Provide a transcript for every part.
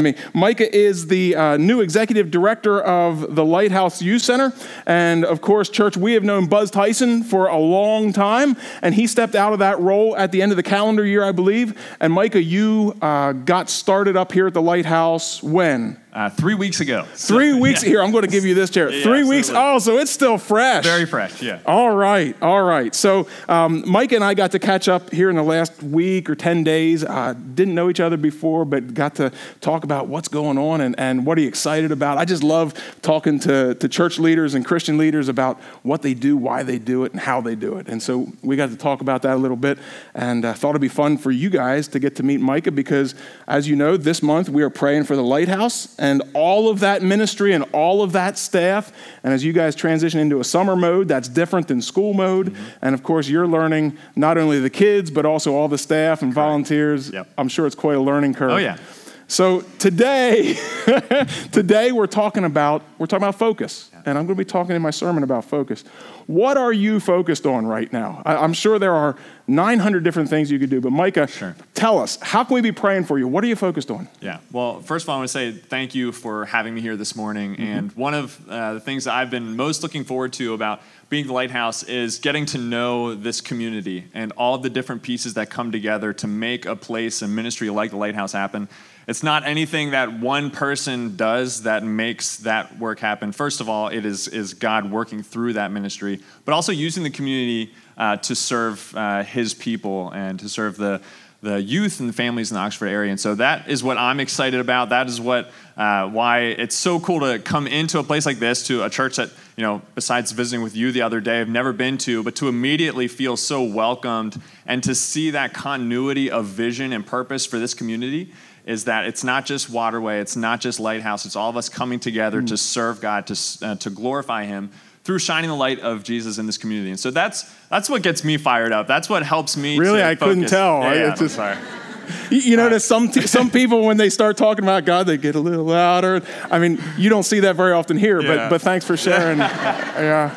me. Micah is the uh, new executive director of the Lighthouse Youth Center. And of course, church, we have known Buzz Tyson for a long time, and he stepped out of that role at the end of the calendar year, I believe. And Micah, you uh, got started up here at the Lighthouse when? Uh, three weeks ago. Three weeks yeah. here. I'm going to give you this chair. Yeah, three absolutely. weeks. Oh, so it's still fresh. Very fresh. Yeah. All right. All right. So um, Mike and I got to catch up here in the last week or ten days. Uh, didn't know each other before, but got to talk about what's going on and, and what are you excited about. I just love talking to, to church leaders and Christian leaders about what they do, why they do it, and how they do it. And so we got to talk about that a little bit, and uh, thought it'd be fun for you guys to get to meet Micah because, as you know, this month we are praying for the Lighthouse and all of that ministry and all of that staff. And as you guys transition into a summer mode, that's different than school mode. Mm-hmm. And of course, you're learning not only the kids, but also all the staff and volunteers. Yep. I'm sure it's quite a learning curve. Oh, yeah. So today, today we're talking about we're talking about focus, and I'm going to be talking in my sermon about focus. What are you focused on right now? I, am sure there are 900 different things you could do, but Micah, sure. tell us how can we be praying for you? What are you focused on? Yeah. Well, first of all, I want to say thank you for having me here this morning. Mm-hmm. And one of uh, the things that I've been most looking forward to about being the lighthouse is getting to know this community and all the different pieces that come together to make a place and ministry like the lighthouse happen it's not anything that one person does that makes that work happen. First of all, it is, is God working through that ministry, but also using the community uh, to serve uh, his people and to serve the, the youth and the families in the Oxford area. And so that is what I'm excited about. That is what uh, why it's so cool to come into a place like this, to a church that, you know, besides visiting with you the other day, I've never been to, but to immediately feel so welcomed and to see that continuity of vision and purpose for this community is that it's not just Waterway, it's not just Lighthouse, it's all of us coming together mm. to serve God, to, uh, to glorify Him through shining the light of Jesus in this community. And so that's that's what gets me fired up. That's what helps me. Really, I focus. couldn't tell. Yeah, yeah, just, sorry. You know, uh, some t- some people when they start talking about God, they get a little louder. I mean, you don't see that very often here, yeah. but but thanks for sharing. yeah,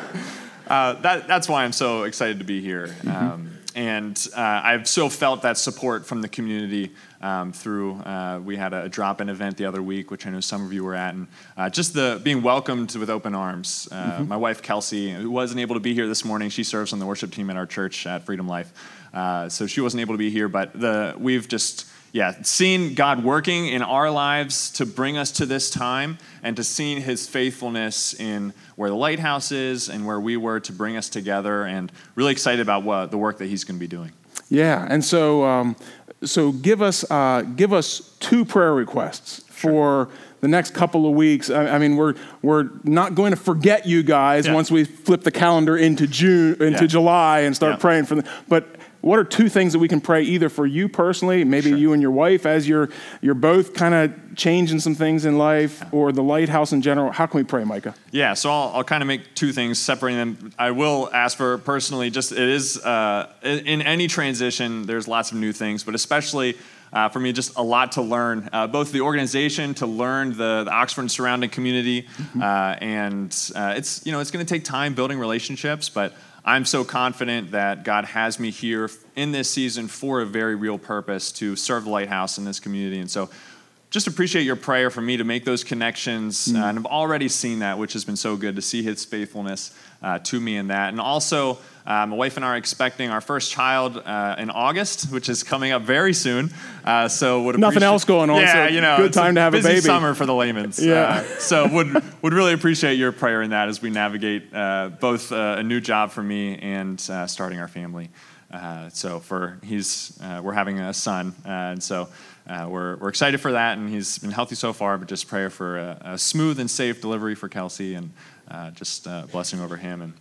uh, that that's why I'm so excited to be here. Mm-hmm. Um, and uh, I've so felt that support from the community um, through. Uh, we had a drop-in event the other week, which I know some of you were at, and uh, just the being welcomed with open arms. Uh, mm-hmm. My wife Kelsey, who wasn't able to be here this morning, she serves on the worship team at our church at Freedom Life, uh, so she wasn't able to be here. But the we've just yeah, seeing God working in our lives to bring us to this time and to seeing his faithfulness in where the lighthouse is and where we were to bring us together and really excited about what the work that he's going to be doing. Yeah, and so um, so give us uh, give us two prayer requests for the next couple of weeks. I, I, mean, we're we're not going to forget you guys yeah. once we flip the calendar into June into yeah. July and start yeah. praying for them. But what are two things that we can pray either for you personally, maybe sure. you and your wife as you're you're both kind of changing some things in life, or the lighthouse in general? How can we pray, Micah? Yeah, so I'll, I'll kind of make two things, separating them. I will ask for personally, just it is uh, in any transition, there's lots of new things, but especially. Uh, for me, just a lot to learn, uh, both the organization to learn the, the Oxford and surrounding community, mm-hmm. Uh, and uh, it's you know it's going to take time building relationships, but I'm so confident that God has me here in this season for a very real purpose to serve the lighthouse in this community. And so just appreciate your prayer for me to make those connections. Mm. Uh, and I've already seen that, which has been so good to see his faithfulness uh, to me in that. And also, uh, my wife and I are expecting our first child uh, in August, which is coming up very soon. Uh, so would nothing else going on. Yeah, so you know, good time to have a baby. Summer for the layman's. Yeah. Uh, so would would really appreciate your prayer in that as we navigate both a new job for me and starting our family. so for he's we're having a son, and so uh, we're, we're excited for that, and he's been healthy so far, but just prayer for a, a smooth and safe delivery for Kelsey and uh, just uh, blessing over him. And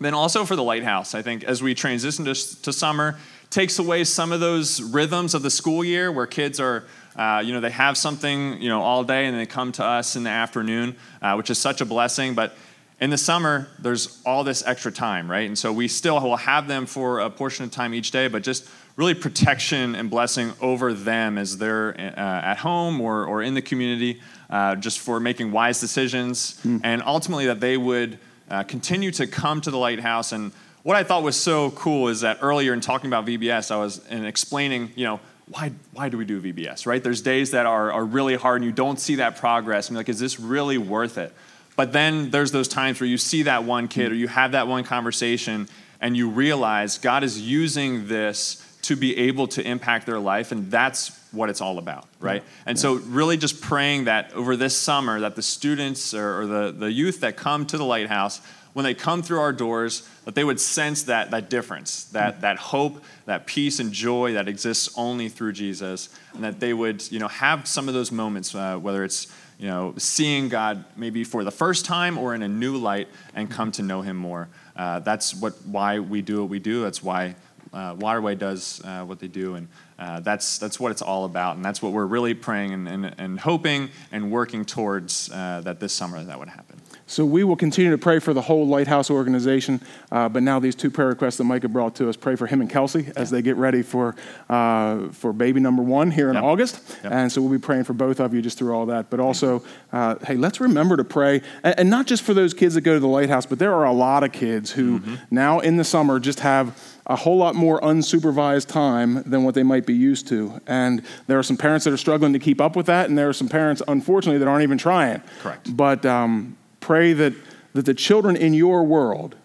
then also for the lighthouse, I think as we transition to, to summer, takes away some of those rhythms of the school year where kids are. Uh, you know, they have something, you know, all day and they come to us in the afternoon, uh, which is such a blessing. But in the summer, there's all this extra time, right? And so we still will have them for a portion of time each day, but just really protection and blessing over them as they're uh, at home or, or in the community, uh, just for making wise decisions, mm. and ultimately that they would uh, continue to come to the lighthouse. And what I thought was so cool is that earlier in talking about VBS, I was in explaining, you know, why, why do we do VBS, right? There's days that are, are really hard and you don't see that progress. And like, is this really worth it? But then there's those times where you see that one kid or you have that one conversation and you realize God is using this to be able to impact their life. And that's what it's all about, right? Yeah. And yeah. so, really, just praying that over this summer, that the students or, or the, the youth that come to the lighthouse, when they come through our doors, that they would sense that, that difference, that, that hope, that peace and joy that exists only through Jesus, and that they would, you know, have some of those moments, uh, whether it's, you know, seeing God maybe for the first time or in a new light and come to know Him more. Uh, that's what why we do what we do. That's why uh, Waterway does uh, what they do, and uh, that's, that's what it's all about. And that's what we're really praying and, and, and hoping and working towards uh, that this summer that would happen. So we will continue to pray for the whole Lighthouse organization. Uh, but now these two prayer requests that Micah brought to us, pray for him and Kelsey yeah. as they get ready for, uh, for baby number one here in yep. August. Yep. And so we'll be praying for both of you just through all that. But also, uh, hey, let's remember to pray. And, and, not just for those kids that go to the Lighthouse, but there are a lot of kids who mm-hmm. now in the summer just have a whole lot more unsupervised time than what they might be used to. And there are some parents that are struggling to keep up with that, and there are some parents, unfortunately, that aren't even trying. Correct. But um, pray that, that the children in your world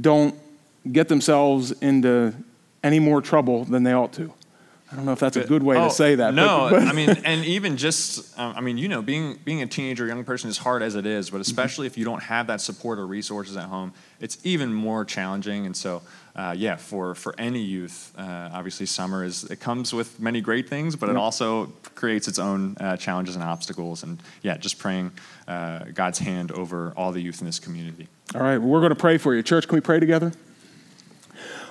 don't get themselves into any more trouble than they ought to. I don't know if that's a good way oh, to say that. No, but, but I mean, and even just, um, I mean, you know, being being a teenager, young person, is hard as it is, but especially if you don't have that support or resources at home, it's even more challenging. And so, uh, yeah, for for any youth, uh, obviously, summer is it comes with many great things, but it also creates its own uh, challenges and obstacles. And yeah, just praying uh, God's hand over all the youth in this community. All right, well, we're going to pray for you, church. Can we pray together?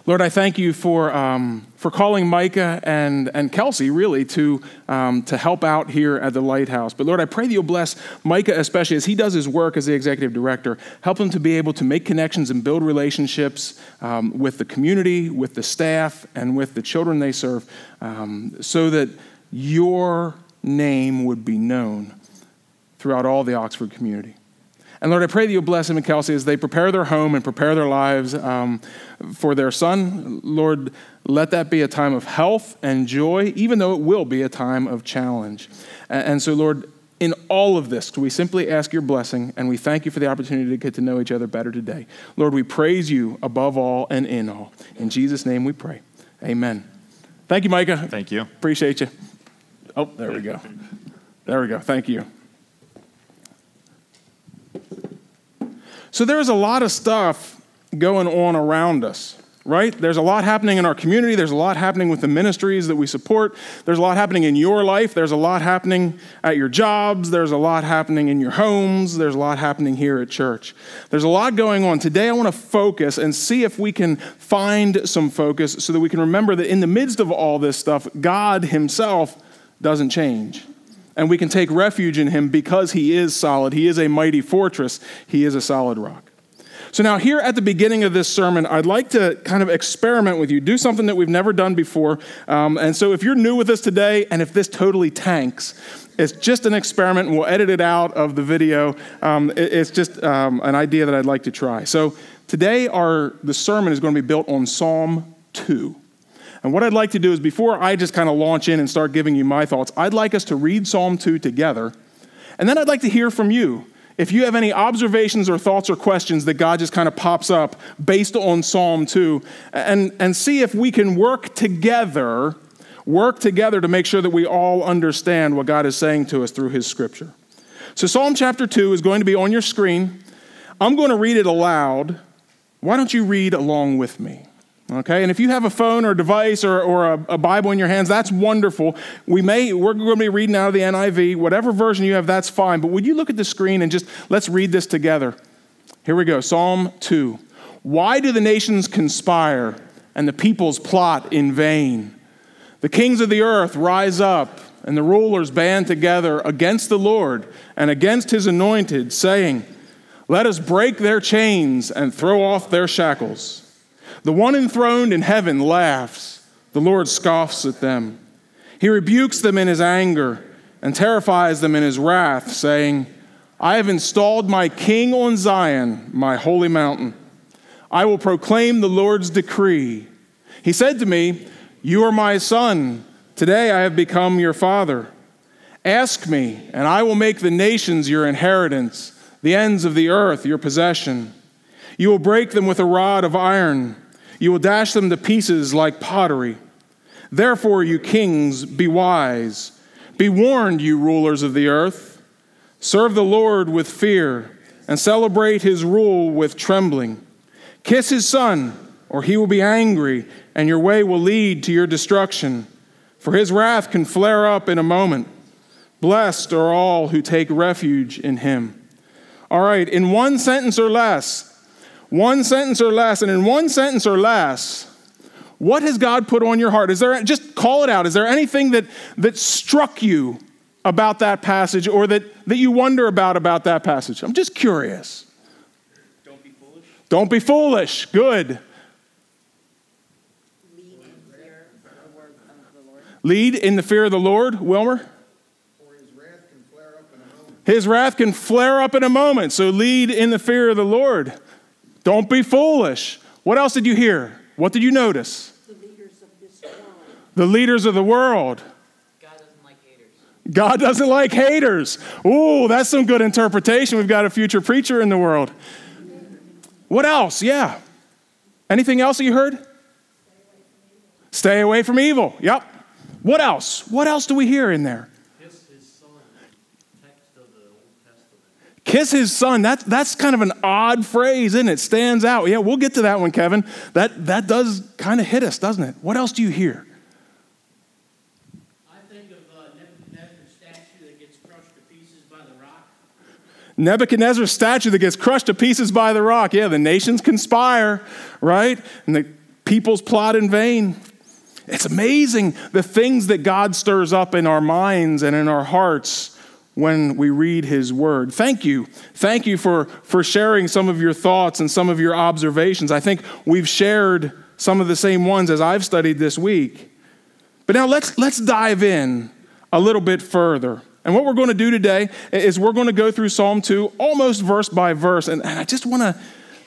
Lord, I thank you for, um, for calling Micah and, and Kelsey, really, to, um, to help out here at the Lighthouse. But Lord, I pray that you'll bless Micah, especially as he does his work as the executive director. Help him to be able to make connections and build relationships um, with the community, with the staff, and with the children they serve, um, so that your name would be known throughout all the Oxford community. And Lord, I pray that you'll bless him and Kelsey as they prepare their home and prepare their lives um, for their son. Lord, let that be a time of health and joy, even though it will be a time of challenge. And, and so, Lord, in all of this, we simply ask your blessing and we thank you for the opportunity to get to know each other better today. Lord, we praise you above all and in all. In Jesus' name we pray. Amen. Thank you, Micah. Thank you. Appreciate you. Oh, there we go. There we go. Thank you. So there's a lot of stuff going on around us, right? There's a lot happening in our community. There's a lot happening with the ministries that we support. There's a lot happening in your life. There's a lot happening at your jobs. There's a lot happening in your homes. There's a lot happening here at church. There's a lot going on. Today, I want to focus and see if we can find some focus so that we can remember that in the midst of all this stuff, God Himself doesn't change and we can take refuge in him because he is solid. He is a mighty fortress, he is a solid rock. So, now here at the beginning of this sermon, I'd like to kind of experiment with you, do something that we've never done before. Um, and so, if you're new with us today, and if this totally tanks, it's just an experiment, and we'll edit it out of the video. Um, it, it's just um, an idea that I'd like to try. So, today, our, the sermon is going to be built on Psalm 2. And what I'd like to do is before I just kind of launch in and start giving you my thoughts, I'd like us to read Psalm 2 together. And then I'd like to hear from you. If you have any observations or thoughts or questions that God just kind of pops up based on Psalm 2, and, and see if we can work together, work together to make sure that we all understand what God is saying to us through His scripture. So, Psalm chapter 2 is going to be on your screen. I'm going to read it aloud. Why don't you read along with me? Okay, and if you have a phone or a device or, or a, a, Bible in your hands, that's wonderful. We may, we're going to be reading out of the NIV. Whatever version you have, that's fine. But would you look at the screen and just let's read this together? Here we go Psalm 2. Why do the nations conspire and the peoples plot in vain? The kings of the earth rise up and the rulers band together against the Lord and against his anointed, saying, Let us break their chains and throw off their shackles. The one enthroned in heaven laughs. The Lord scoffs at them. He rebukes them in his anger and terrifies them in his wrath, saying, I have installed my king on Zion, my holy mountain. I will proclaim the Lord's decree. He said to me, You are my son. Today I have become your father. Ask me, and I will make the nations your inheritance, the ends of the earth your possession. You will break them with a rod of iron, you will dash them to pieces like pottery. Therefore, you kings, be wise. Be warned, you rulers of the earth. Serve the Lord with fear and celebrate his rule with trembling. Kiss his son, or he will be angry, and your way will lead to your destruction. For his wrath can flare up in a moment. Blessed are all who take refuge in him. All right, in one sentence or less, one sentence or less, and in one sentence or less, what has God put on your heart? Is there just call it out? Is there anything that that struck you about that passage or that, that you wonder about about that passage? I'm just curious. Don't be foolish. Don't be foolish. Good. Lead in the fear of the Lord, Wilmer. His wrath can flare up in a moment. So lead in the fear of the Lord. Don't be foolish. What else did you hear? What did you notice? The leaders of this world. The leaders of the world. God doesn't like haters. God doesn't like haters. Ooh, that's some good interpretation. We've got a future preacher in the world. What else? Yeah. Anything else that you heard? Stay away from evil. Yep. What else? What else do we hear in there? Kiss his son, text of the Old Testament. Kiss his son. That, that's kind of an odd phrase, isn't it? Stands out. Yeah, we'll get to that one, Kevin. That, that does kind of hit us, doesn't it? What else do you hear? I think of uh, Nebuchadnezzar's statue that gets crushed to pieces by the rock. Nebuchadnezzar's statue that gets crushed to pieces by the rock. Yeah, the nations conspire, right? And the people's plot in vain. It's amazing the things that God stirs up in our minds and in our hearts when we read his word. Thank you. Thank you for, for sharing some of your thoughts and some of your observations. I think we've shared some of the same ones as I've studied this week. But now let's, let's dive in a little bit further. And what we're going to do today is we're going to go through Psalm 2 almost verse by verse. And, and I just want to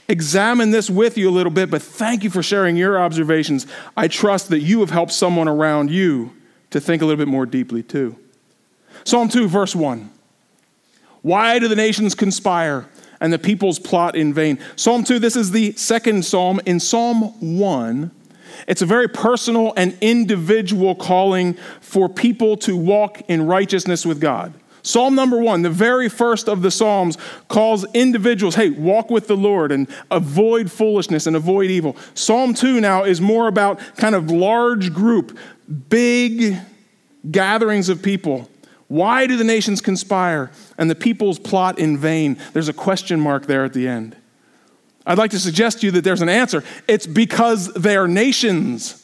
examine this with you a little bit, but thank you for sharing your observations. I trust that you have helped someone around you to think a little bit more deeply too. Psalm 2, verse 1. Why do the nations conspire and the peoples plot in vain? Psalm 2, this is the second psalm. In Psalm 1, it's a very personal and individual calling for people to walk in righteousness with God. Psalm number one, the very first of the Psalms, calls individuals, hey, walk with the Lord and avoid foolishness and avoid evil. Psalm two now is more about kind of large group, big gatherings of people. Why do the nations conspire and the peoples plot in vain? There's a question mark there at the end. I'd like to suggest to you that there's an answer. It's because they are nations.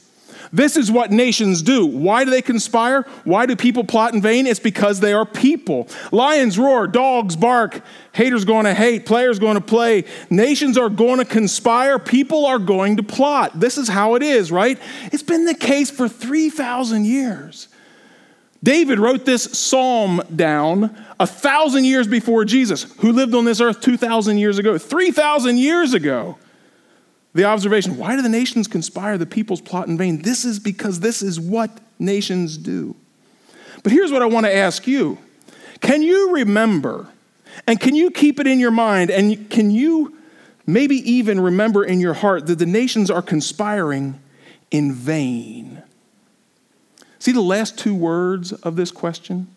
This is what nations do. Why do they conspire? Why do people plot in vain? It's because they are people. Lions roar, dogs bark, haters going to hate, players going to play. Nations are going to conspire, people are going to plot. This is how it is, right? It's been the case for 3,000 years. David wrote this psalm down a thousand years before Jesus, who lived on this earth 2,000 years ago, 3,000 years ago. The observation why do the nations conspire, the peoples plot in vain? This is because this is what nations do. But here's what I want to ask you Can you remember, and can you keep it in your mind, and can you maybe even remember in your heart that the nations are conspiring in vain? See the last two words of this question?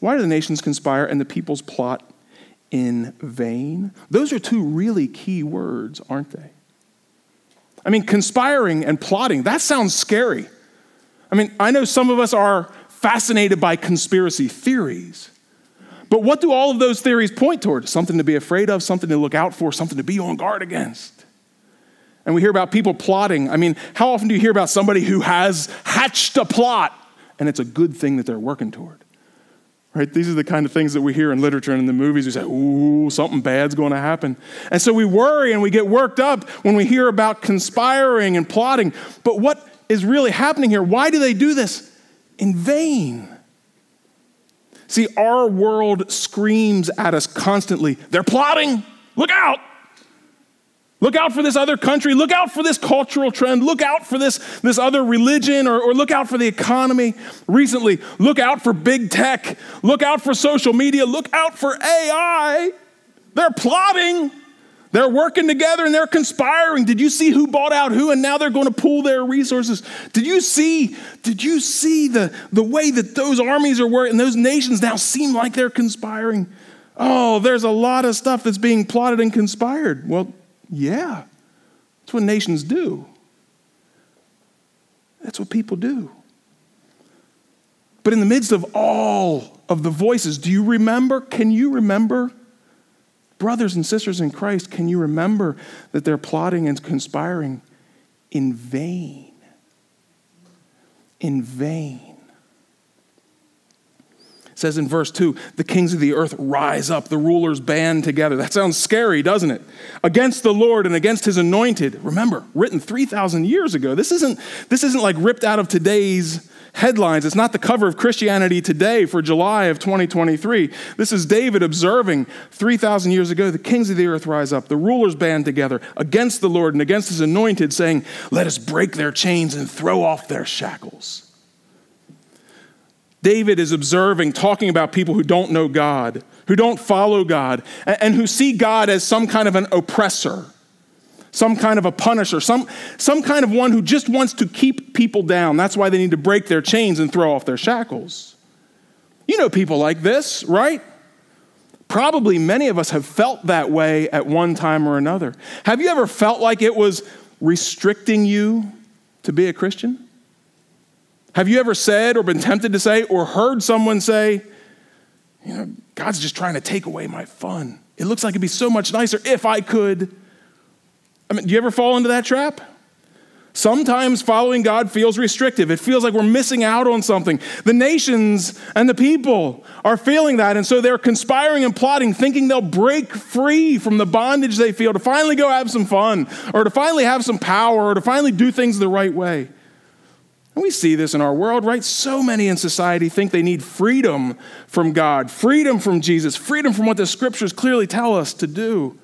Why do the nations conspire and the peoples plot in vain? Those are two really key words, aren't they? I mean, conspiring and plotting, that sounds scary. I mean, I know some of us are fascinated by conspiracy theories. But what do all of those theories point toward? Something to be afraid of, something to look out for, something to be on guard against. And we hear about people plotting. I mean, how often do you hear about somebody who has hatched a plot and it's a good thing that they're working toward? Right? These are the kind of things that we hear in literature and in the movies. We say, ooh, something bad's going to happen. And so we worry and we get worked up when we hear about conspiring and plotting. But what is really happening here? Why do they do this? In vain. See, our world screams at us constantly they're plotting, look out. Look out for this other country. Look out for this cultural trend. Look out for this, this other religion or, or look out for the economy. Recently, look out for big tech. Look out for social media. Look out for AI. They're plotting. They're working together and they're conspiring. Did you see who bought out who and now they're going to pool their resources? Did you see did you see the, the way that those armies are working? Those nations now seem like they're conspiring. Oh, there's a lot of stuff that's being plotted and conspired. Well, yeah. That's what nations do. That's what people do. But in the midst of all of the voices, do you remember? Can you remember? Brothers and sisters in Christ, can you remember that they're plotting and conspiring in vain? In vain. Says in verse 2 the kings of the earth rise up, the rulers band together. That sounds scary, doesn't it? Against the Lord and against his anointed. Remember, written 3,000 years ago. This isn't, this isn't like ripped out of today's headlines. It's not the cover of Christianity Today for July of 2023. This is David observing 3,000 years ago the kings of the earth rise up, the rulers band together against the Lord and against his anointed, saying, Let us break their chains and throw off their shackles. David is observing, talking about people who don't know God, who don't follow God, and who see God as some kind of an oppressor, some kind of a punisher, some, some kind of one who just wants to keep people down. That's why they need to break their chains and throw off their shackles. You know people like this, right? Probably many of us have felt that way at one time or another. Have you ever felt like it was restricting you to be a Christian? Have you ever said or been tempted to say or heard someone say, you know, God's just trying to take away my fun? It looks like it'd be so much nicer if I could. I mean, do you ever fall into that trap? Sometimes following God feels restrictive. It feels like we're missing out on something. The nations and the people are feeling that, and so they're conspiring and plotting, thinking they'll break free from the bondage they feel to finally go have some fun, or to finally have some power, or to finally do things the right way. And we see this in our world, right? So many in society think they need freedom from God, freedom from Jesus, freedom from what the scriptures clearly tell us to do.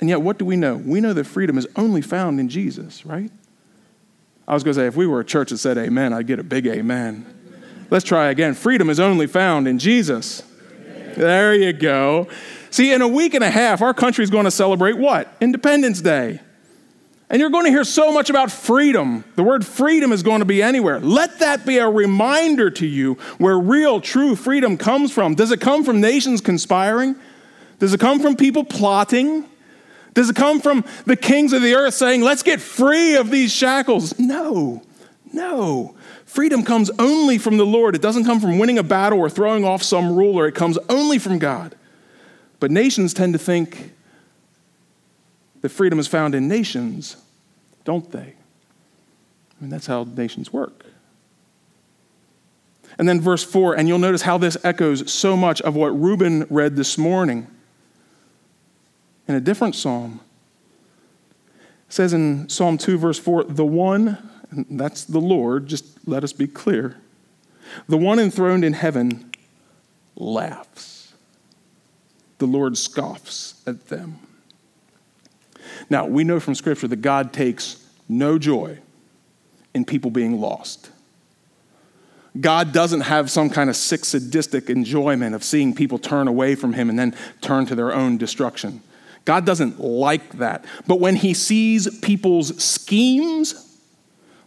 And yet, what do we know? We know that freedom is only found in Jesus, right? I was going to say, if we were a church that said amen, I'd get a big amen. Let's try again. Freedom is only found in Jesus. There you go. See, in a week and a half, our country is going to celebrate what? Independence Day. And you're going to hear so much about freedom. The word freedom is going to be anywhere. Let that be a reminder to you where real, true freedom comes from. Does it come from nations conspiring? Does it come from people plotting? Does it come from the kings of the earth saying, let's get free of these shackles? No, no. Freedom comes only from the Lord. It doesn't come from winning a battle or throwing off some ruler. It comes only from God. But nations tend to think that freedom is found in nations, don't they? I mean, that's how nations work. And then verse 4, and you'll notice how this echoes so much of what Reuben read this morning in a different psalm. It says in Psalm 2, verse 4, the one, that's the Lord, just let us be clear, the one enthroned in heaven laughs. The Lord scoffs at them. Now, we know from Scripture that God takes no joy in people being lost. God doesn't have some kind of sick, sadistic enjoyment of seeing people turn away from Him and then turn to their own destruction. God doesn't like that. But when He sees people's schemes,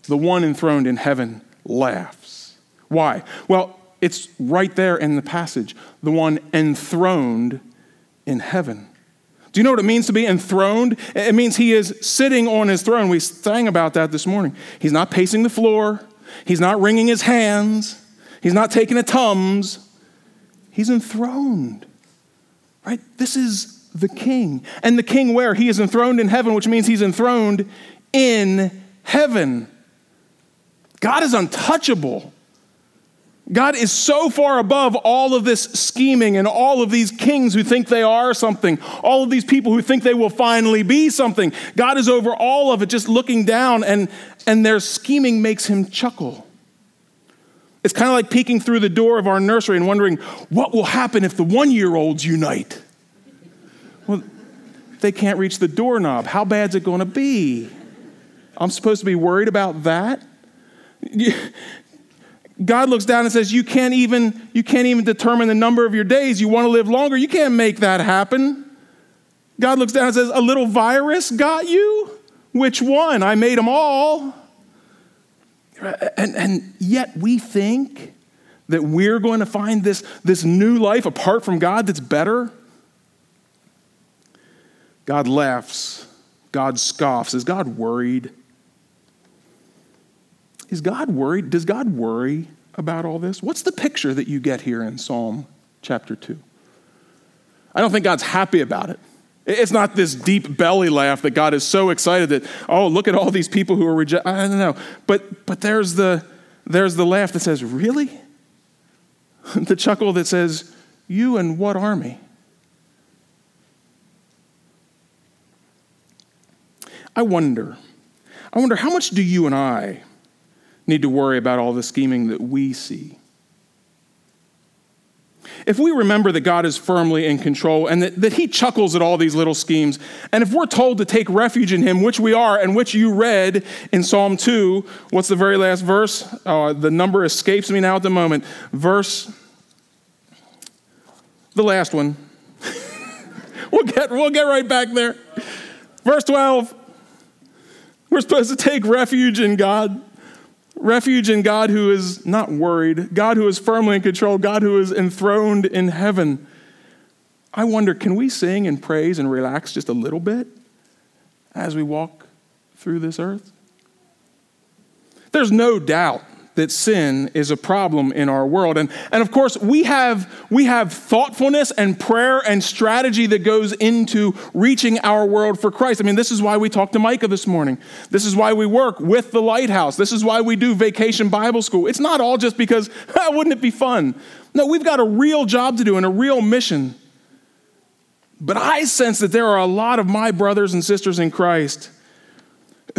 the one enthroned in heaven laughs. Why? Well, it's right there in the passage. The one enthroned in heaven. Do you know what it means to be enthroned? It means he is sitting on his throne. We sang about that this morning. He's not pacing the floor, he's not wringing his hands, he's not taking a tums. He's enthroned. Right? This is the king. And the king where? He is enthroned in heaven, which means he's enthroned in heaven. God is untouchable. God is so far above all of this scheming and all of these kings who think they are something, all of these people who think they will finally be something. God is over all of it, just looking down, and, and their scheming makes him chuckle. It's kind of like peeking through the door of our nursery and wondering what will happen if the one year olds unite. Well, they can't reach the doorknob. How bad's it going to be? I'm supposed to be worried about that? God looks down and says, you can't, even, you can't even determine the number of your days. You want to live longer? You can't make that happen. God looks down and says, A little virus got you? Which one? I made them all. And, and yet we think that we're going to find this, this new life apart from God that's better. God laughs. God scoffs. Is God worried? Is God worried? Does God worry about all this? What's the picture that you get here in Psalm chapter 2? I don't think God's happy about it. It's not this deep belly laugh that God is so excited that, oh, look at all these people who are rejected. I don't know. But, but there's, the, there's the laugh that says, really? the chuckle that says, you and what army? I wonder, I wonder how much do you and I need to worry about all the scheming that we see? If we remember that God is firmly in control and that, that He chuckles at all these little schemes, and if we're told to take refuge in Him, which we are, and which you read in Psalm 2, what's the very last verse? Uh, the number escapes me now at the moment. Verse, the last one. we'll, get, we'll get right back there. Verse 12. We're supposed to take refuge in God. Refuge in God who is not worried, God who is firmly in control, God who is enthroned in heaven. I wonder, can we sing and praise and relax just a little bit as we walk through this earth? There's no doubt that sin is a problem in our world. And, and of course, we have, we have thoughtfulness and prayer and strategy that goes into reaching our world for Christ. I mean, this is why we talked to Micah this morning. This is why we work with the Lighthouse. This is why we do Vacation Bible School. It's not all just because, wouldn't it be fun? No, we've got a real job to do and a real mission. But I sense that there are a lot of my brothers and sisters in Christ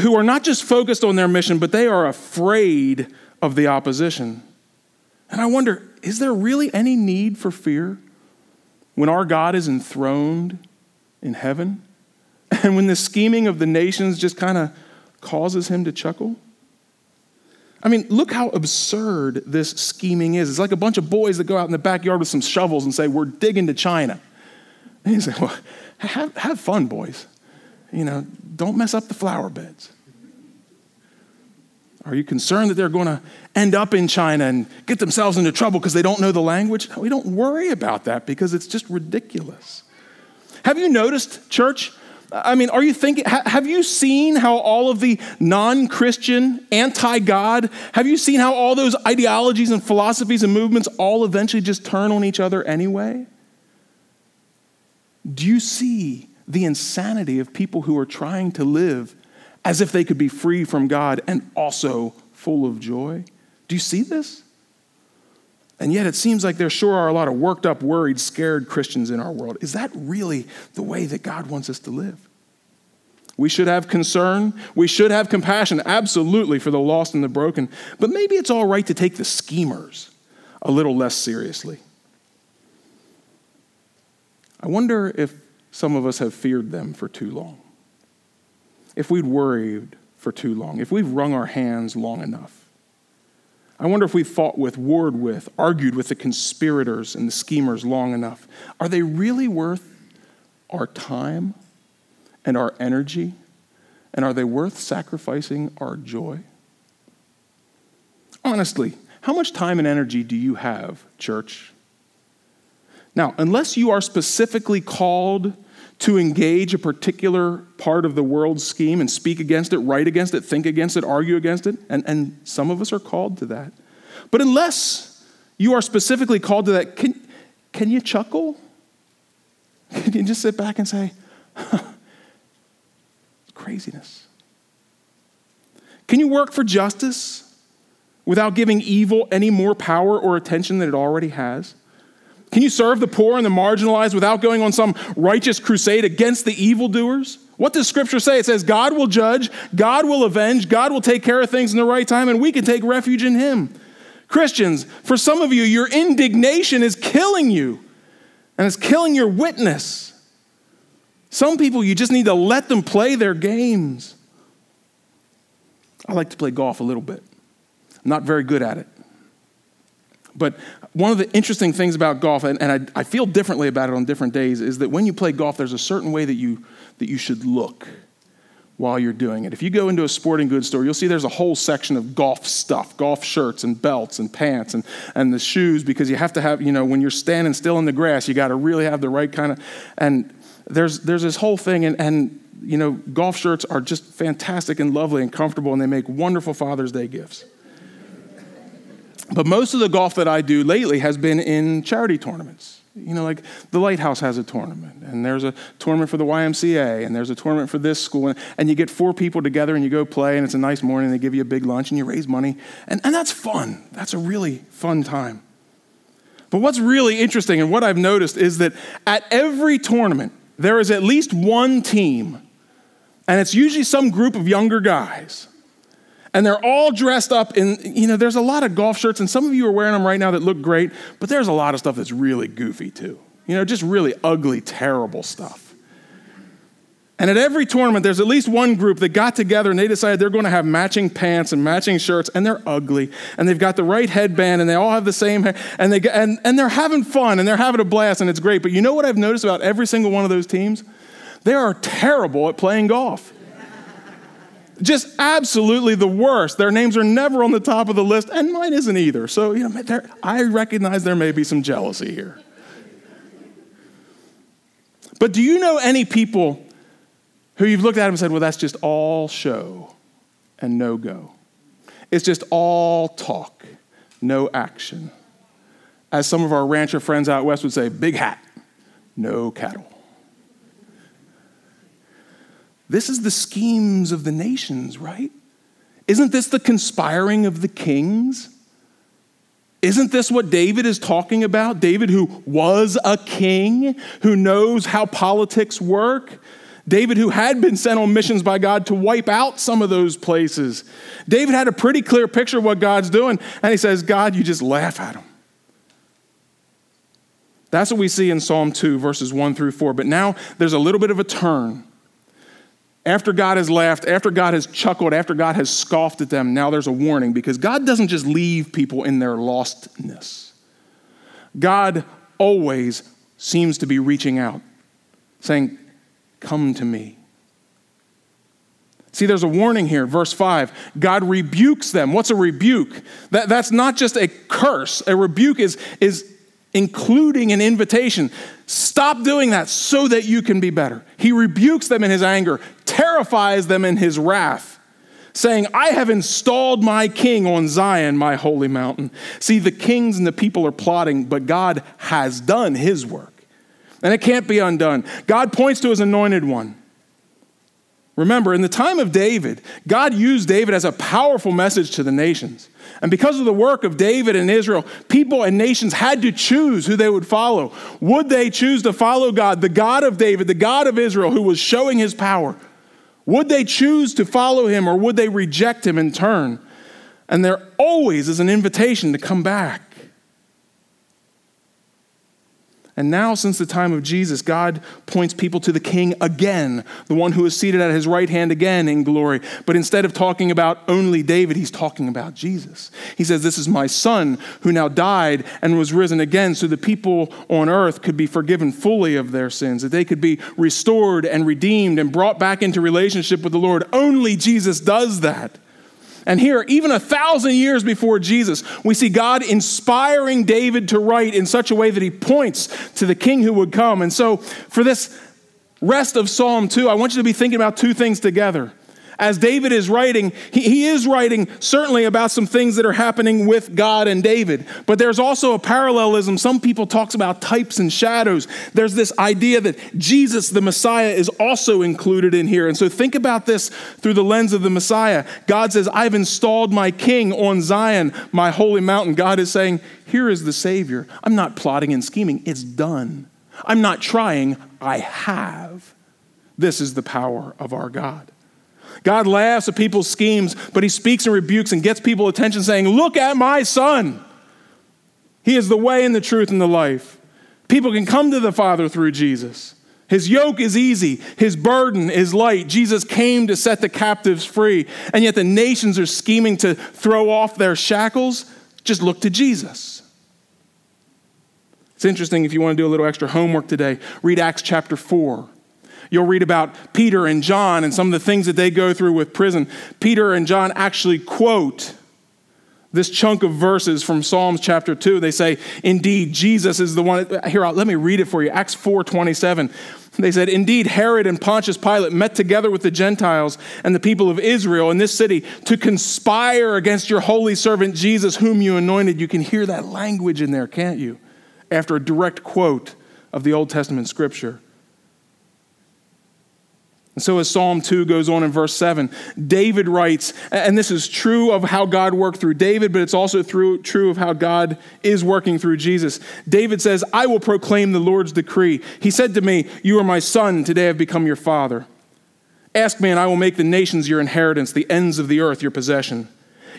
who are not just focused on their mission, but they are afraid of the opposition. And I wonder is there really any need for fear when our God is enthroned in heaven? And when the scheming of the nations just kind of causes him to chuckle? I mean, look how absurd this scheming is. It's like a bunch of boys that go out in the backyard with some shovels and say, We're digging to China. And he's like, Well, have, have fun, boys. You know, don't mess up the flower beds. Are you concerned that they're going to end up in China and get themselves into trouble because they don't know the language? No, we don't worry about that because it's just ridiculous. Have you noticed, church? I mean, are you thinking, have you seen how all of the non Christian, anti God, have you seen how all those ideologies and philosophies and movements all eventually just turn on each other anyway? Do you see the insanity of people who are trying to live as if they could be free from God and also full of joy. Do you see this? And yet it seems like there sure are a lot of worked up, worried, scared Christians in our world. Is that really the way that God wants us to live? We should have concern. We should have compassion, absolutely, for the lost and the broken. But maybe it's all right to take the schemers a little less seriously. I wonder if some of us have feared them for too long if we'd worried for too long, if we've wrung our hands long enough. I wonder if we've fought with, warred with, argued with the conspirators and the schemers long enough. Are they really worth our time and our energy? And are they worth sacrificing our joy? Honestly, how much time and energy do you have, church? Now, unless you are specifically called to engage a particular part of the world's scheme and speak against it, write against it, think against it, argue against it. And, and some of us are called to that. But unless you are specifically called to that, can, can you chuckle? Can you just sit back and say, huh, craziness? Can you work for justice without giving evil any more power or attention than it already has? Can you serve the poor and the marginalized without going on some righteous crusade against the evildoers? What does Scripture say? It says God will judge, God will avenge, God will take care of things in the right time, and we can take refuge in Him. Christians, for some of you, your indignation is killing you, and it's killing your witness. Some people, you just need to let them play their games. I like to play golf a little bit. I'm not very good at it. But one of the interesting things about golf, and, and I, I feel differently about it on different days, is that when you play golf, there's a certain way that you, that you should look while you're doing it. If you go into a sporting goods store, you'll see there's a whole section of golf stuff, golf shirts and belts and pants and, and the shoes, because you have to have, you know, when you're standing still in the grass, you got to really have the right kind of, and there's, there's this whole thing, and, and, you know, golf shirts are just fantastic and lovely and comfortable, and they make wonderful Father's Day gifts. But most of the golf that I do lately has been in charity tournaments. You know, like the Lighthouse has a tournament, and there's a tournament for the YMCA, and there's a tournament for this school, and, and you get four people together and you go play, and it's a nice morning, and they give you a big lunch, and you raise money, and, and that's fun. That's a really fun time. But what's really interesting, and what I've noticed, is that at every tournament, there is at least one team, and it's usually some group of younger guys and they're all dressed up in, you know, there's a lot of golf shirts, and some of you are wearing them right now that look great, but there's a lot of stuff that's really goofy too. You know, just really ugly, terrible stuff. And at every tournament, there's at least one group that got together and they decided they're going to have matching pants and matching shirts, and they're ugly, and they've got the right headband, and they all have the same hair, and, they, and, and they're having fun, and they're having a blast, and it's great. But you know what I've noticed about every single one of those teams? They are terrible at playing golf just absolutely the worst. Their names are never on the top of the list, and mine isn't either. So, you know, I recognize there may be some jealousy here. But do you know any people who you've looked at and said, well, that's just all show and no go? It's just all talk, no action. As some of our rancher friends out west would say, big hat, no cattle. This is the schemes of the nations, right? Isn't this the conspiring of the kings? Isn't this what David is talking about? David, who was a king, who knows how politics work. David, who had been sent on missions by God to wipe out some of those places. David had a pretty clear picture of what God's doing, and he says, God, you just laugh at him. That's what we see in Psalm 2, verses 1 through 4. But now there's a little bit of a turn. After God has laughed, after God has chuckled, after God has scoffed at them, now there's a warning because God doesn't just leave people in their lostness. God always seems to be reaching out, saying, Come to me. See, there's a warning here, verse 5. God rebukes them. What's a rebuke? That, that's not just a curse. A rebuke is, is including an invitation. Stop doing that so that you can be better. He rebukes them in his anger, terrifies them in his wrath, saying, I have installed my king on Zion, my holy mountain. See, the kings and the people are plotting, but God has done his work. And it can't be undone. God points to his anointed one. Remember, in the time of David, God used David as a powerful message to the nations. And because of the work of David and Israel, people and nations had to choose who they would follow. Would they choose to follow God, the God of David, the God of Israel, who was showing his power? Would they choose to follow him or would they reject him and turn? And there always is an invitation to come back. And now, since the time of Jesus, God points people to the King again, the one who is seated at his right hand again in glory. But instead of talking about only David, he's talking about Jesus. He says, This is my son who now died and was risen again, so the people on earth could be forgiven fully of their sins, that they could be restored and redeemed and brought back into relationship with the Lord. Only Jesus does that. And here, even a thousand years before Jesus, we see God inspiring David to write in such a way that he points to the king who would come. And so, for this rest of Psalm 2, I want you to be thinking about two things together as David is writing, he, he, is writing certainly about some things that are happening with God and David. But there's also a parallelism. Some people talks about types and shadows. There's this idea that Jesus, the Messiah, is also included in here. And so think about this through the lens of the Messiah. God says, I've installed my king on Zion, my holy mountain. God is saying, here is the Savior. I'm not plotting and scheming. It's done. I'm not trying. I have. This is the power of our God. God laughs at people's schemes, but he speaks and rebukes and gets people attention saying, Look at my son. He is the way and the truth and the life. People can come to the Father through Jesus. His yoke is easy, his burden is light. Jesus came to set the captives free, and yet the nations are scheming to throw off their shackles. Just look to Jesus. It's interesting if you want to do a little extra homework today, read Acts chapter 4. You'll read about Peter and John and some of the things that they go through with prison. Peter and John actually quote this chunk of verses from Psalms chapter 2. They say, Indeed, Jesus is the one. Here, let me read it for you. Acts 4 27. They said, Indeed, Herod and Pontius Pilate met together with the Gentiles and the people of Israel in this city to conspire against your holy servant Jesus, whom you anointed. You can hear that language in there, can't you? After a direct quote of the Old Testament scripture. And so, as Psalm 2 goes on in verse 7, David writes, and this is true of how God worked through David, but it's also through, true of how God is working through Jesus. David says, I will proclaim the Lord's decree. He said to me, You are my son, today I've become your father. Ask me, and I will make the nations your inheritance, the ends of the earth your possession.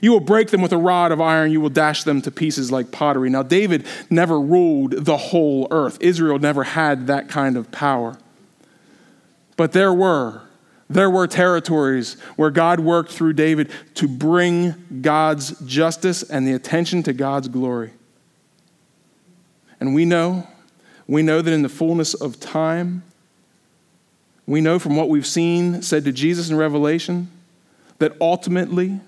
You will break them with a rod of iron, you will dash them to pieces like pottery. Now, David never ruled the whole earth, Israel never had that kind of power. But there were. There were territories where God worked through David to bring God's justice and the attention to God's glory. And we know, we know that in the fullness of time, we know from what we've seen said to Jesus in Revelation that ultimately,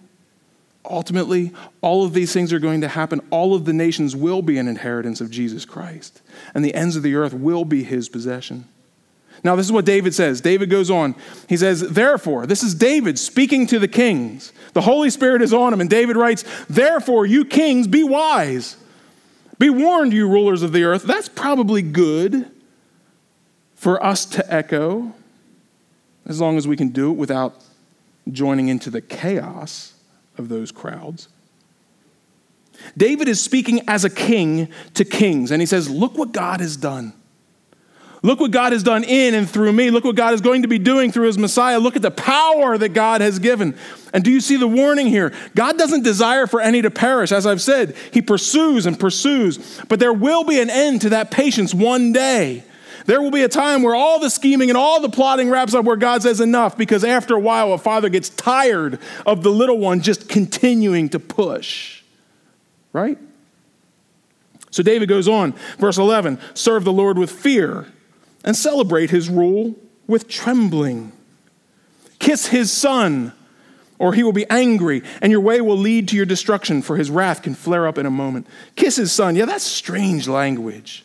ultimately, all of these things are going to happen. All of the nations will be an inheritance of Jesus Christ, and the ends of the earth will be his possession. Now, this is what David says. David goes on. He says, Therefore, this is David speaking to the kings. The Holy Spirit is on him. And David writes, Therefore, you kings, be wise. Be warned, you rulers of the earth. That's probably good for us to echo, as long as we can do it without joining into the chaos of those crowds. David is speaking as a king to kings, and he says, Look what God has done. Look what God has done in and through me. Look what God is going to be doing through his Messiah. Look at the power that God has given. And do you see the warning here? God doesn't desire for any to perish. As I've said, he pursues and pursues. But there will be an end to that patience one day. There will be a time where all the scheming and all the plotting wraps up where God says enough because after a while a father gets tired of the little one just continuing to push. Right? So David goes on, verse 11 serve the Lord with fear and celebrate his rule with trembling. Kiss his son, or he will be angry, and your way will lead to your destruction, for his wrath can flare up in a moment. Kiss his son. Yeah, that's strange language.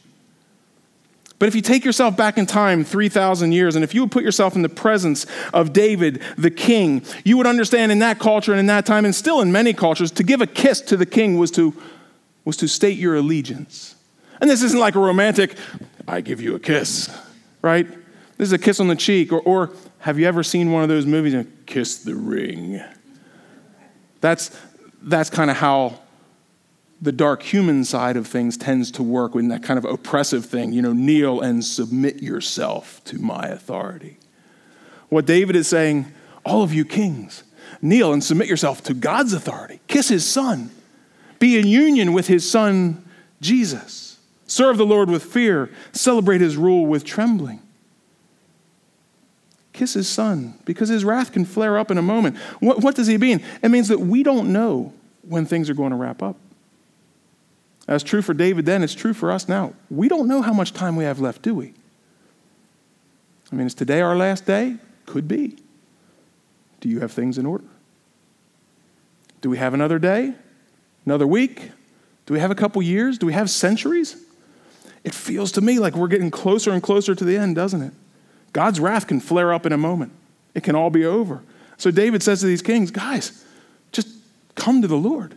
But if you take yourself back in time 3,000 years, and if you would put yourself in the presence of David, the king, you would understand in that culture and in that time, and still in many cultures, to give a kiss to the king was to, was to state your allegiance. And this isn't like a romantic, I give you a kiss right? This is a kiss on the cheek. Or, or have you ever seen one of those movies, and Kiss the Ring? That's, that's kind of how the dark human side of things tends to work in that kind of oppressive thing. You know, kneel and submit yourself to my authority. What David is saying, all of you kings, kneel and submit yourself to God's authority. Kiss his son. Be in union with his son, Jesus. Serve the Lord with fear, celebrate his rule with trembling. Kiss his son, because his wrath can flare up in a moment. What, what does he mean? It means that we don't know when things are going to wrap up. That's true for David then, it's true for us now. We don't know how much time we have left, do we? I mean, is today our last day? Could be. Do you have things in order? Do we have another day? Another week? Do we have a couple years? Do we have centuries? It feels to me like we're getting closer and closer to the end, doesn't it? God's wrath can flare up in a moment, it can all be over. So David says to these kings, guys, just come to the Lord.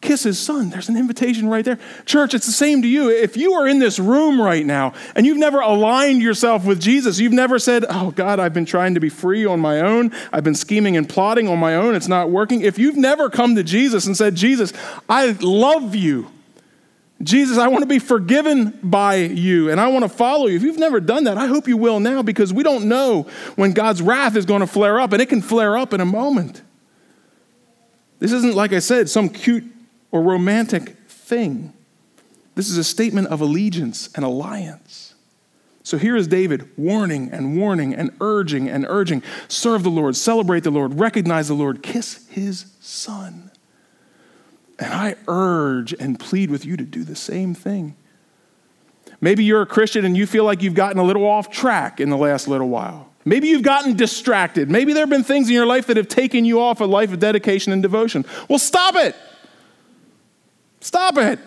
Kiss his son. There's an invitation right there. Church, it's the same to you. If you are in this room right now and you've never aligned yourself with Jesus, you've never said, Oh, God, I've been trying to be free on my own, I've been scheming and plotting on my own, it's not working. If you've never come to Jesus and said, Jesus, I love you, Jesus, I want to be forgiven by you and I want to follow you. If you've never done that, I hope you will now because we don't know when God's wrath is going to flare up and it can flare up in a moment. This isn't, like I said, some cute or romantic thing. This is a statement of allegiance and alliance. So here is David warning and warning and urging and urging serve the Lord, celebrate the Lord, recognize the Lord, kiss his son. And I urge and plead with you to do the same thing. Maybe you're a Christian and you feel like you've gotten a little off track in the last little while. Maybe you've gotten distracted. Maybe there have been things in your life that have taken you off a life of dedication and devotion. Well, stop it. Stop it.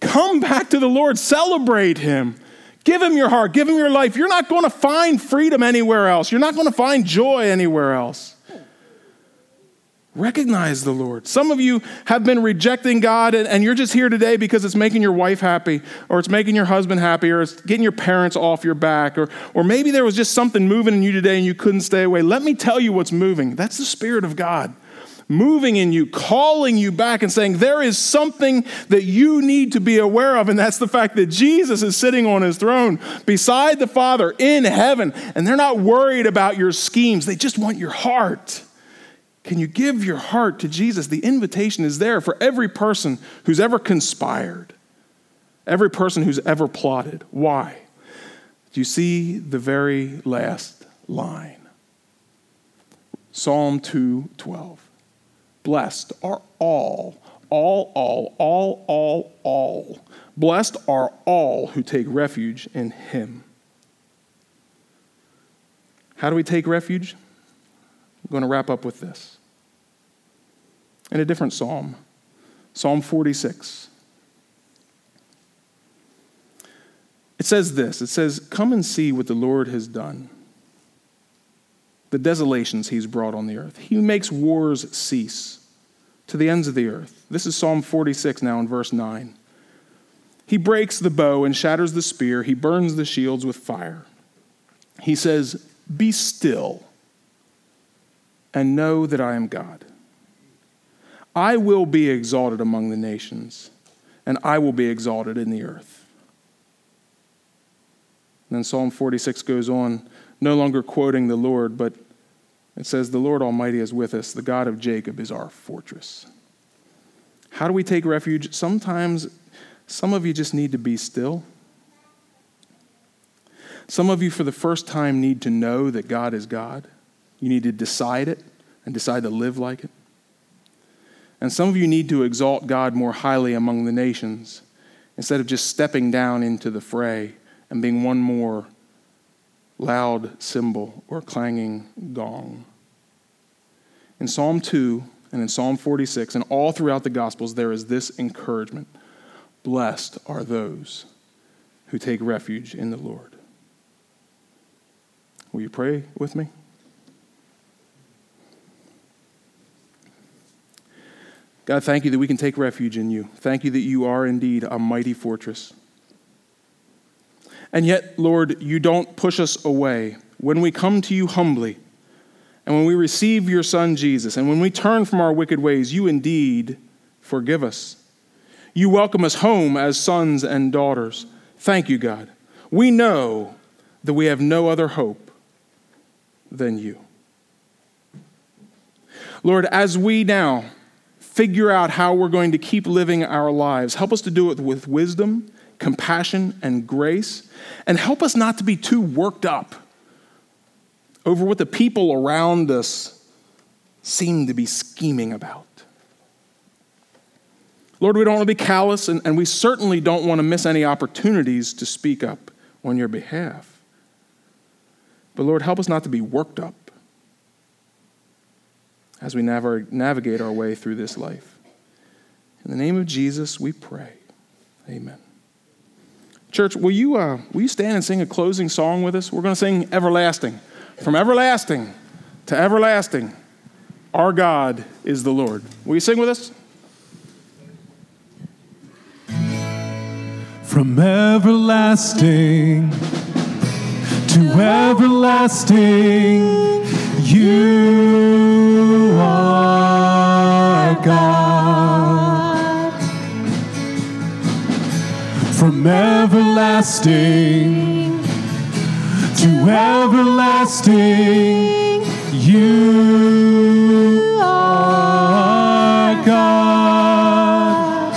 Come back to the Lord, celebrate Him. Give Him your heart, give Him your life. You're not going to find freedom anywhere else, you're not going to find joy anywhere else. Recognize the Lord. Some of you have been rejecting God, and, and, you're just here today because it's making your wife happy, or it's making your husband happy, or it's getting your parents off your back, or, or maybe there was just something moving in you today and you couldn't stay away. Let me tell you what's moving. That's the Spirit of God moving in you, calling you back, and saying, There is something that you need to be aware of, and that's the fact that Jesus is sitting on his throne beside the Father in heaven, and they're not worried about your schemes, they just want your heart. Can you give your heart to Jesus? The invitation is there for every person who's ever conspired, every person who's ever plotted. Why? Do you see the very last line? Psalm 212. Blessed are all, all, all, all, all, all. Blessed are all who take refuge in him. How do we take refuge? I'm going to wrap up with this. In a different psalm, Psalm 46. It says this it says, Come and see what the Lord has done, the desolations he's brought on the earth. He makes wars cease to the ends of the earth. This is Psalm 46 now in verse 9. He breaks the bow and shatters the spear, he burns the shields with fire. He says, Be still and know that I am God. I will be exalted among the nations, and I will be exalted in the earth. And then Psalm 46 goes on, no longer quoting the Lord, but it says, The Lord Almighty is with us, the God of Jacob is our fortress. How do we take refuge? Sometimes some of you just need to be still. Some of you, for the first time, need to know that God is God. You need to decide it and decide to live like it. And some of you need to exalt God more highly among the nations instead of just stepping down into the fray and being one more loud cymbal or clanging gong. In Psalm 2 and in Psalm 46 and all throughout the Gospels, there is this encouragement Blessed are those who take refuge in the Lord. Will you pray with me? God, thank you that we can take refuge in you. Thank you that you are indeed a mighty fortress. And yet, Lord, you don't push us away. When we come to you humbly, and when we receive your Son Jesus, and when we turn from our wicked ways, you indeed forgive us. You welcome us home as sons and daughters. Thank you, God. We know that we have no other hope than you. Lord, as we now figure out how we're going to keep living our lives. Help us to do it with wisdom, compassion, and grace. And help us not to be too worked up over what the people around us seem to be scheming about. Lord, we don't want to be callous, and, and we certainly don't want to miss any opportunities to speak up on your behalf. But Lord, help us not to be worked up as we navigate our way through this life. In the name of Jesus, we pray. Amen. Church, will you, uh, will you stand and sing a closing song with us? We're going to sing Everlasting. From everlasting to everlasting, our God is the Lord. Will you sing with us? From everlasting to everlasting, you God. From everlasting to everlasting, you are God.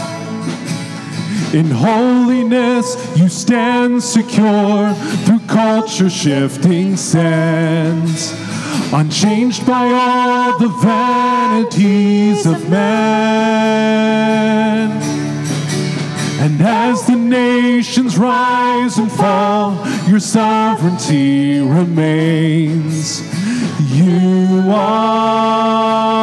In holiness, you stand secure through culture shifting sands, unchanged by all the vanities of man. And as the nations rise and fall, your sovereignty remains. You are,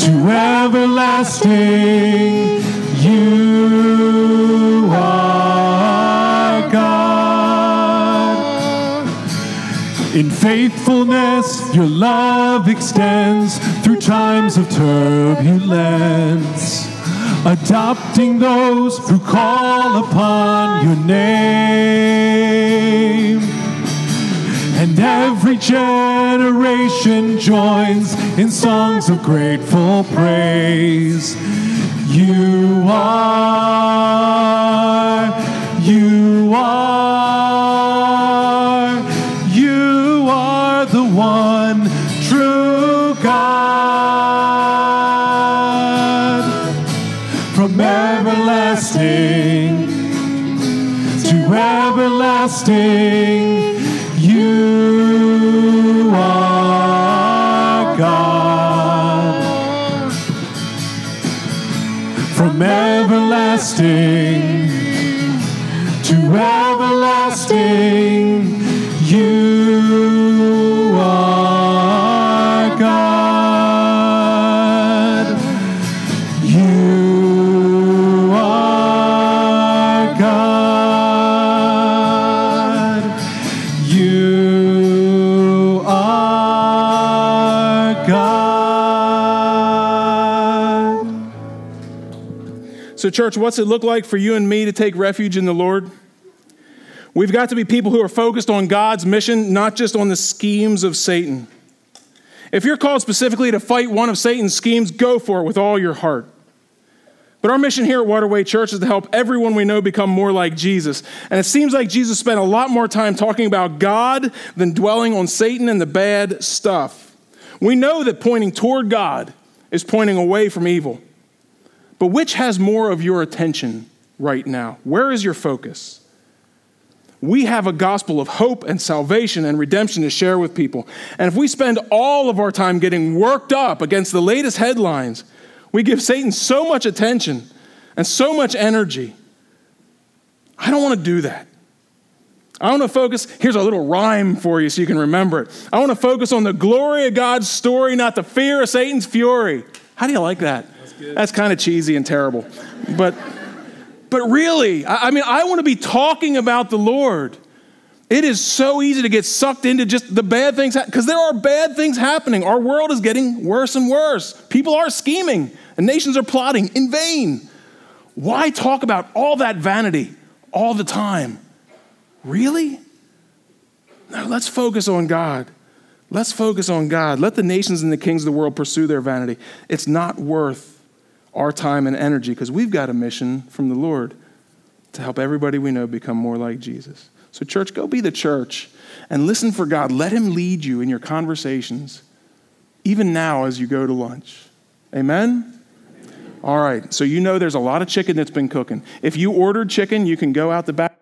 to everlasting. You are God. In faithfulness, your love extends through times of turbulence, adopting those who call upon your name. And every generation joins in songs of grateful praise. You are, you are, everlasting. Church, what's it look like for you and me to take refuge in the Lord? We've got to be people who are focused on God's mission, not just on the schemes of Satan. If you're called specifically to fight one of Satan's schemes, go for it with all your heart. But our mission here at Waterway Church is to help everyone we know become more like Jesus. And it seems like Jesus spent a lot more time talking about God than dwelling on Satan and the bad stuff. We know that pointing toward God is pointing away from evil. But which has more of your attention right now? Where is your focus? We have a gospel of hope and salvation and redemption to share with people. And if we spend all of our time getting worked up against the latest headlines, we give Satan so much attention and so much energy. I don't want to do that. I want to focus. Here's a little rhyme for you so you can remember it. I want to focus on the glory of God's story, not the fear of Satan's fury. How do you like that? That's, kind of cheesy and terrible. But, but really, I, I mean, I want to be talking about the Lord. It is so easy to get sucked into just the bad things because there are bad things happening. Our world is getting worse and worse. People are scheming and nations are plotting in vain. Why talk about all that vanity all the time? Really? No, let's focus on God. Let's focus on God. Let the nations and the kings of the world pursue their vanity. It's not worth our time and energy because we've got a mission from the Lord to help everybody we know become more like Jesus. So, church, go be the church and listen for God. Let Him lead you in your conversations, even now as you go to lunch. Amen? All right, so you know there's a lot of chicken that's been cooking. If you ordered chicken, you can go out the back.